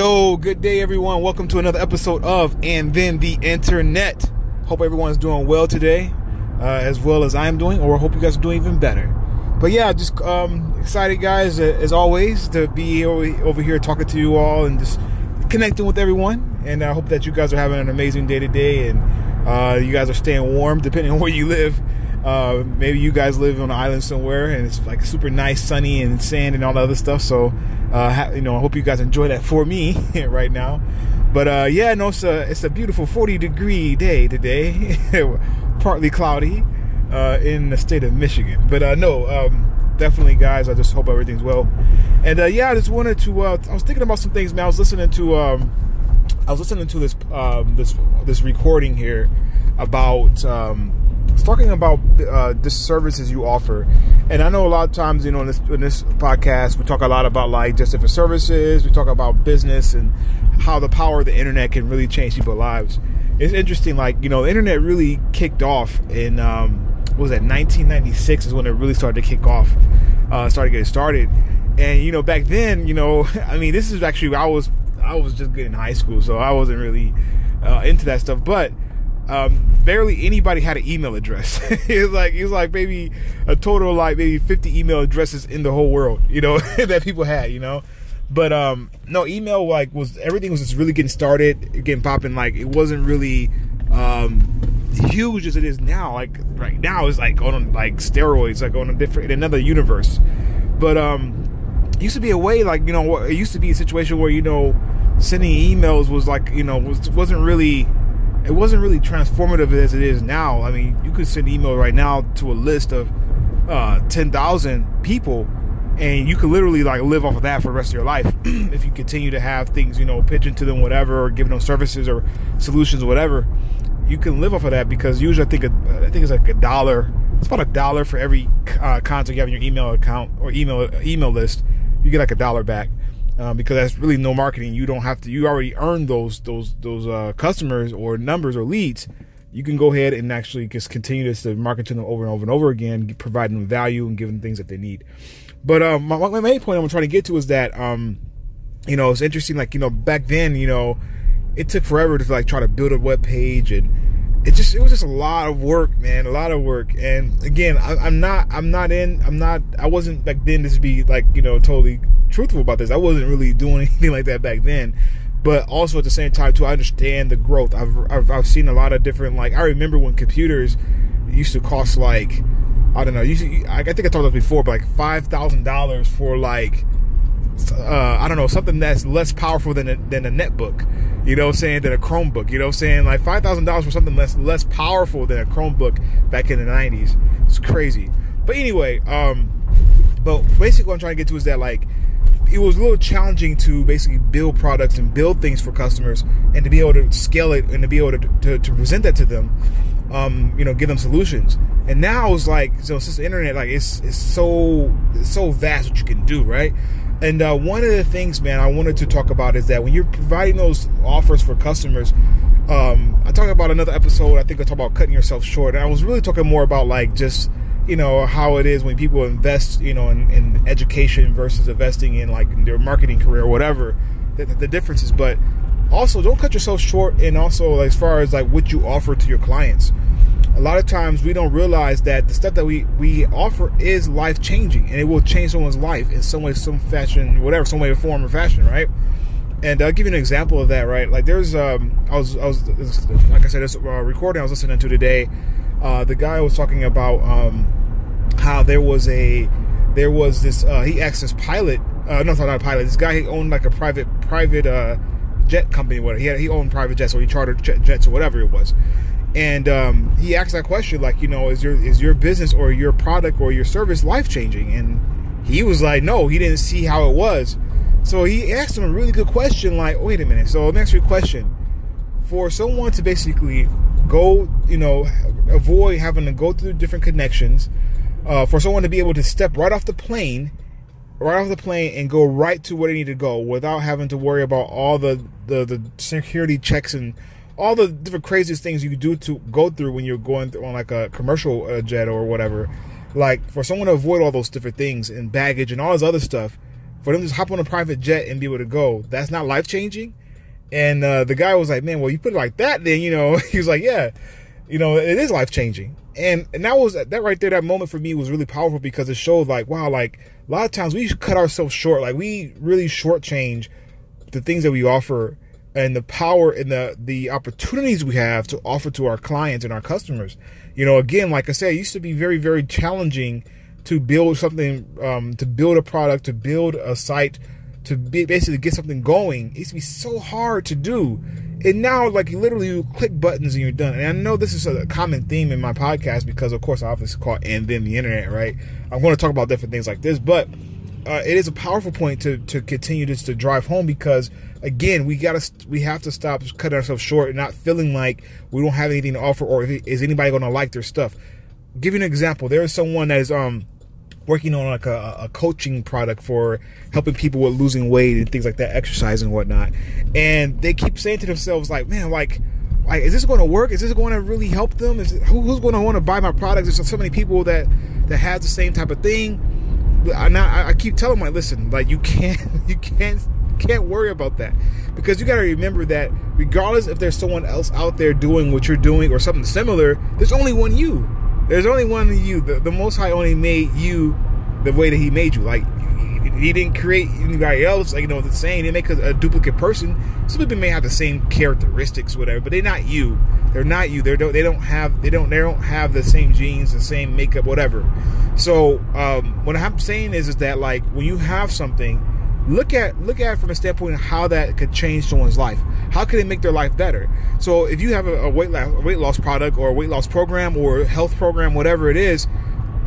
Yo, good day, everyone. Welcome to another episode of And Then the Internet. Hope everyone's doing well today, uh, as well as I'm doing, or hope you guys are doing even better. But yeah, just um, excited, guys, uh, as always, to be over here talking to you all and just connecting with everyone. And I hope that you guys are having an amazing day today and uh, you guys are staying warm, depending on where you live. Uh, maybe you guys live on an island somewhere and it's like super nice, sunny, and sand and all the other stuff. So, uh, you know, I hope you guys enjoy that for me right now. But uh, yeah, no, it's a it's a beautiful 40 degree day today, partly cloudy uh, in the state of Michigan. But uh, no, um, definitely, guys. I just hope everything's well. And uh, yeah, I just wanted to. I was thinking about some things, man. I was listening to. Um, I was listening to this um, this this recording here about um, it's talking about uh, the services you offer, and I know a lot of times, you know, in this in this podcast, we talk a lot about like just different services. We talk about business and how the power of the internet can really change people's lives. It's interesting, like you know, the internet really kicked off in um, was that 1996 is when it really started to kick off, uh, started getting started, and you know, back then, you know, I mean, this is actually I was I was just getting high school, so I wasn't really uh, into that stuff, but um, barely anybody had an email address. it was like it was like maybe a total like maybe 50 email addresses in the whole world, you know, that people had, you know. But um no, email like was everything was just really getting started, getting popping. Like it wasn't really um huge as it is now. Like right now it's like on like steroids, like on a different in another universe. But um used to be a way like you know it used to be a situation where you know sending emails was like you know was wasn't really it wasn't really transformative as it is now. I mean, you could send email right now to a list of uh, 10,000 people and you could literally like live off of that for the rest of your life if you continue to have things, you know, pitching to them, whatever, or giving them services or solutions, or whatever. You can live off of that because usually I think I think it's like a dollar. It's about a dollar for every uh, contact you have in your email account or email email list. You get like a dollar back um, because that's really no marketing. You don't have to. You already earned those those those uh, customers or numbers or leads. You can go ahead and actually just continue this to market to them over and over and over again, providing them value and giving them things that they need. But um, my, my, main point I'm trying to get to is that um, you know it's interesting. Like you know back then, you know, it took forever to like try to build a web page and it just it was just a lot of work man a lot of work and again I, am not i'm not in i'm not i wasn't back then to be like you know totally truthful about this. I wasn't really doing anything like that back then. But also at the same time, too, I understand the growth. I've, I've, I've seen a lot of different, like, I remember when computers used to cost, like, I don't know, you, I think I talked about before, but like $5,000 for, like, uh, I don't know, something that's less powerful than a, than a netbook, you know what I'm saying, than a Chromebook, you know what I'm saying? Like $5,000 for something less, less powerful than a Chromebook back in the 90s. It's crazy. But anyway, um, but basically what I'm trying to get to is that, like, it was a little challenging to basically build products and build things for customers and to be able to scale it and to be able to, to, to present that to them um, you know give them solutions and now it's like so since the internet like it's it's so it's so vast what you can do right and uh, one of the things man i wanted to talk about is that when you're providing those offers for customers um, i talked about another episode i think i talked about cutting yourself short and i was really talking more about like just you know how it is when people invest you know in, in education versus investing in like their marketing career or whatever the, the differences but also don't cut yourself short and also as far as like what you offer to your clients a lot of times we don't realize that the stuff that we we offer is life changing and it will change someone's life in some way some fashion whatever some way form or fashion right and I'll give you an example of that, right? Like there's, um, I was, I was, like I said, this uh, recording I was listening to today. Uh, the guy was talking about um, how there was a there was this uh, he asked this pilot uh, no not a pilot this guy he owned like a private private uh, jet company whatever he had he owned private jets or he chartered jets or whatever it was and um, he asked that question like you know is your is your business or your product or your service life changing and he was like no he didn't see how it was. So he asked him a really good question like wait a minute. So let me ask you a question. For someone to basically go you know avoid having to go through different connections uh, for someone to be able to step right off the plane, right off the plane, and go right to where they need to go without having to worry about all the the, the security checks and all the different craziest things you do to go through when you're going on like a commercial uh, jet or whatever. Like for someone to avoid all those different things and baggage and all this other stuff, for them to just hop on a private jet and be able to go, that's not life changing. And uh, the guy was like, man, well, you put it like that, then you know, he was like, yeah, you know, it is life changing. And and that was that right there. That moment for me was really powerful because it showed like, wow, like a lot of times we cut ourselves short. Like we really shortchange the things that we offer and the power and the the opportunities we have to offer to our clients and our customers. You know, again, like I said, it used to be very very challenging to build something, um, to build a product, to build a site, to be, basically get something going. It used to be so hard to do. And now, like, you literally you click buttons and you're done. And I know this is a common theme in my podcast because, of course, I obviously call and then the internet, right? I'm going to talk about different things like this, but uh, it is a powerful point to to continue just to drive home because again we gotta we have to stop cutting ourselves short and not feeling like we don't have anything to offer or is anybody going to like their stuff give you an example. There is someone that is um working on like a, a, coaching product for helping people with losing weight and things like that, exercise and whatnot. And they keep saying to themselves, like, man, like, like, is this going to work? Is this going to really help them? Is it, who, who's going to want to buy my products? There's so many people that that has the same type of thing. And I, I keep telling my listen, like, you can't, you can't can't worry about that because you got to remember that regardless if there's someone else out there doing what you're doing or something similar, there's only one you. There's only one you. The, the Most High only made you the way that He made you. Like He didn't create anybody else. Like you know, the same. They make a, a duplicate person. Some people may have the same characteristics, whatever, but they're not you. They're not you. They don't. They don't have. They don't. They don't have the same genes, the same makeup, whatever. So um, what I'm saying is, is that like when you have something look at look at from a standpoint of how that could change someone's life. How could it make their life better? So if you have a, a weight loss, weight loss product or a weight loss program or health program, whatever it is,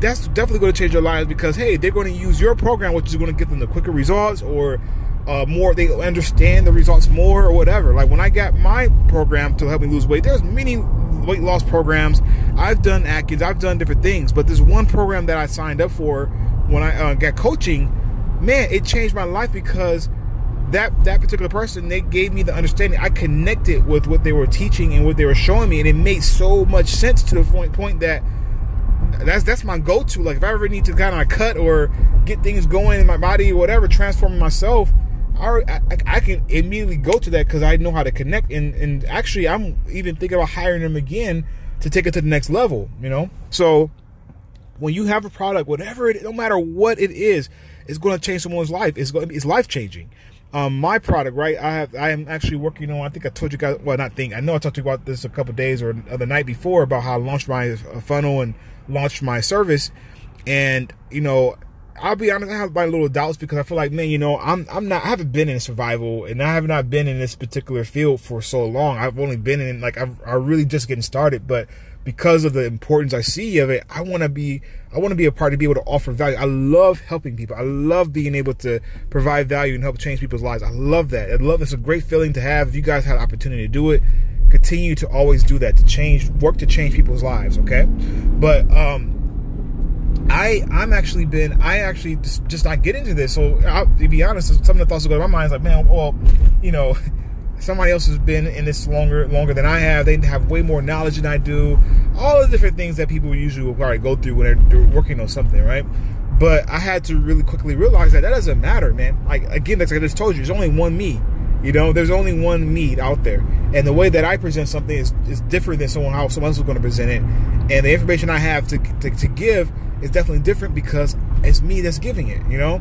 that's definitely going to change their lives because hey, they're going to use your program, which is going to get them the quicker results or uh, more. They understand the results more or whatever. Like when I got my program to help me lose weight, there's many weight loss programs. I've done Atkins, I've done different things, but there's one program that I signed up for when I uh, got coaching man, it changed my life because that that particular person they gave me the understanding. I connected with what they were teaching and what they were showing me, and it made so much sense to the point point that that's that's my go-to. Like if I ever need to kind of cut or get things going in my body or whatever, transforming myself, I, I, can immediately go to that because I know how to connect. And and actually, I'm even thinking about hiring them again to take it to the next level. You know, so when you have a product, whatever it, no matter what it is, it's going to change someone's life. It's going, it's life changing. Um, my product, right? I have, I am actually working on. I think I told you guys. Well, not think. I know I talked to you about this a couple days or the night before about how I launched my funnel and launched my service. And you know, I'll be honest, I have my little doubts because I feel like, man, you know, I'm I'm not I haven't been in survival and I have not been in this particular field for so long. I've only been in like I've I really just getting started, but because of the importance I see of it, I want to be I want to be a part to be able to offer value. I love helping people. I love being able to provide value and help change people's lives. I love that. I love it's a great feeling to have. If you guys had opportunity to do it, continue to always do that to change work to change people's lives, okay? But um I I'm actually been I actually just, just not get into this. So I'll, to be honest, some of the thoughts that go to my mind is like, man, well, you know, somebody else has been in this longer longer than I have. They have way more knowledge than I do. All the different things that people usually will probably go through when they're, they're working on something, right? But I had to really quickly realize that that doesn't matter, man. Like again, like I just told you, there's only one me. You know, there's only one me out there, and the way that I present something is, is different than someone how someone else is going to present it. And the information I have to, to, to give is definitely different because it's me that's giving it, you know?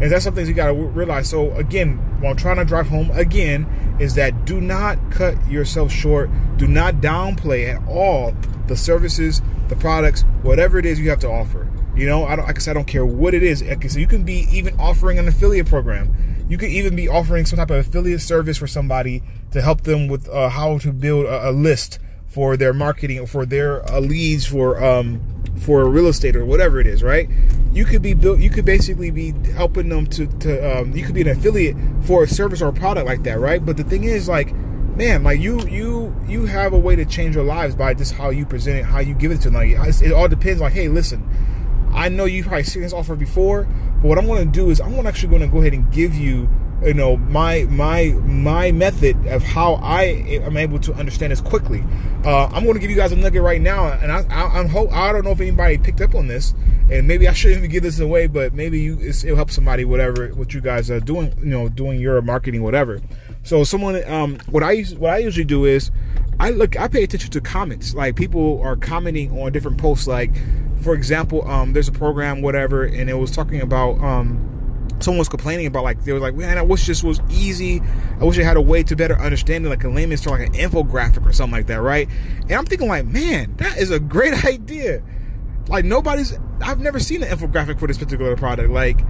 And that's something you got to realize. So, again, while trying to drive home again, is that do not cut yourself short. Do not downplay at all the services, the products, whatever it is you have to offer. You know, I don't, like I said, I don't care what it is. Like I said, you can be even offering an affiliate program. You could even be offering some type of affiliate service for somebody to help them with uh, how to build a, a list for their marketing or for their uh, leads for um, for real estate or whatever it is, right? You could be built. You could basically be helping them to to. Um, you could be an affiliate for a service or a product like that, right? But the thing is, like, man, like you you you have a way to change your lives by just how you present it, how you give it to them. Like, it all depends. Like, hey, listen, I know you've probably seen this offer before, but what I'm going to do is I'm actually going to go ahead and give you you know my my my method of how I am able to understand this quickly. Uh, I'm going to give you guys a nugget right now, and I, I, am hope I don't know if anybody picked up on this, and maybe I shouldn't even give this away, but maybe you it'll help somebody whatever what you guys are doing, you know, doing your marketing whatever. So someone, um, what I what I usually do is I look I pay attention to comments. Like people are commenting on different posts. Like for example, um, there's a program whatever, and it was talking about um someone was complaining about like they were like, man, I wish this was easy. I wish I had a way to better understand it, like a layman's term, like an infographic or something like that, right? And I'm thinking like, man, that is a great idea. Like nobody's, I've never seen an infographic for this particular product. Like,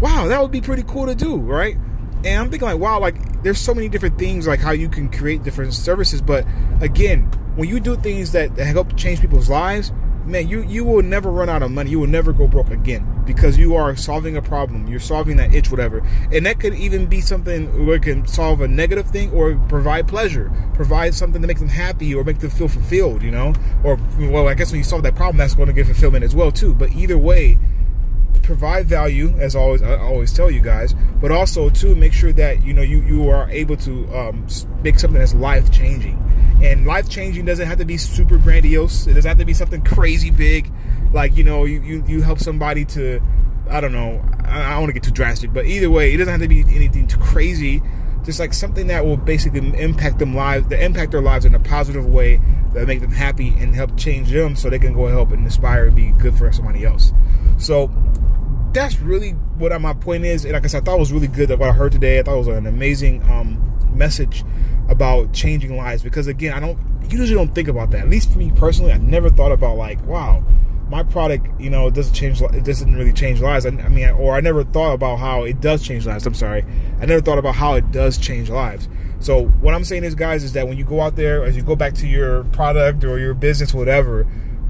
wow, that would be pretty cool to do, right? And I'm thinking like, wow, like there's so many different things like how you can create different services, but again, when you do things that, that help change people's lives, man, you you will never run out of money. You will never go broke again because you are solving a problem. You're solving that itch, whatever. And that could even be something where it can solve a negative thing or provide pleasure, provide something to make them happy or make them feel fulfilled. You know, or well, I guess when you solve that problem, that's going to give fulfillment as well too. But either way, provide value as always I always tell you guys but also to make sure that you know you you are able to um, make something that's life changing and life changing doesn't have to be super grandiose. It doesn't have to be something crazy big. Like, you know, you, you, you help somebody to, I don't know, I, I don't want to get too drastic, but either way, it doesn't have to be anything too crazy. Just like something that will basically impact them lives, that impact their lives in a positive way, that make them happy and help change them so they can go help and inspire and be good for somebody else. So that's really what my point is. And like I said, I thought it was really good what I heard today. I thought it was an amazing um, message about changing lives because again, I don't usually don't think about that. At least for me personally, I never thought about like, wow, my product, you know, it doesn't change. It doesn't really change lives. I, I mean, or I never thought about how it does change lives. I'm sorry, I never thought about how it does change lives. So what I'm saying is, guys, is that when you go out there, as you go back to your product or your business, whatever,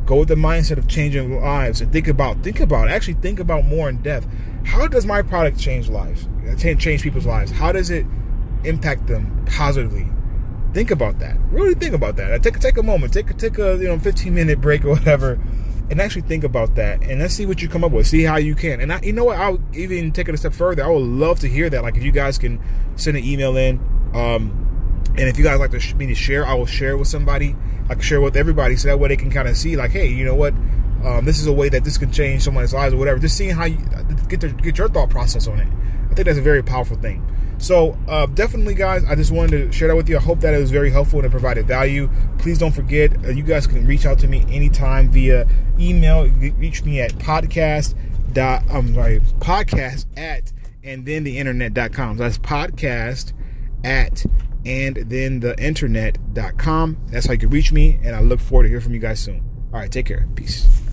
go with the mindset of changing lives and think about, think about, actually think about more in depth. How does my product change lives? Change people's lives? How does it impact them positively. Think about that. Really think about that. Take take a moment. Take take a you know 15 minute break or whatever, and actually think about that. And let's see what you come up with. See how you can. And I, you know what? I'll even take it a step further. I would love to hear that. Like if you guys can send an email in, um, and if you guys like to me to share, I will share with somebody. I can share with everybody so that way they can kind of see like, hey, you know what? Um, this is a way that this can change someone's lives or whatever. Just seeing how you get to, get your thought process on it. I think that's a very powerful thing. So uh, definitely, guys, I just wanted to share that with you. I hope that it was very helpful and it provided value. Please don't forget, uh, you guys can reach out to me anytime via email. Reach me at podcast I'm sorry, podcast at and then the internet.com. So that's podcast at and then the internet.com. That's how you can reach me, and I look forward to hearing from you guys soon. All right, take care. Peace.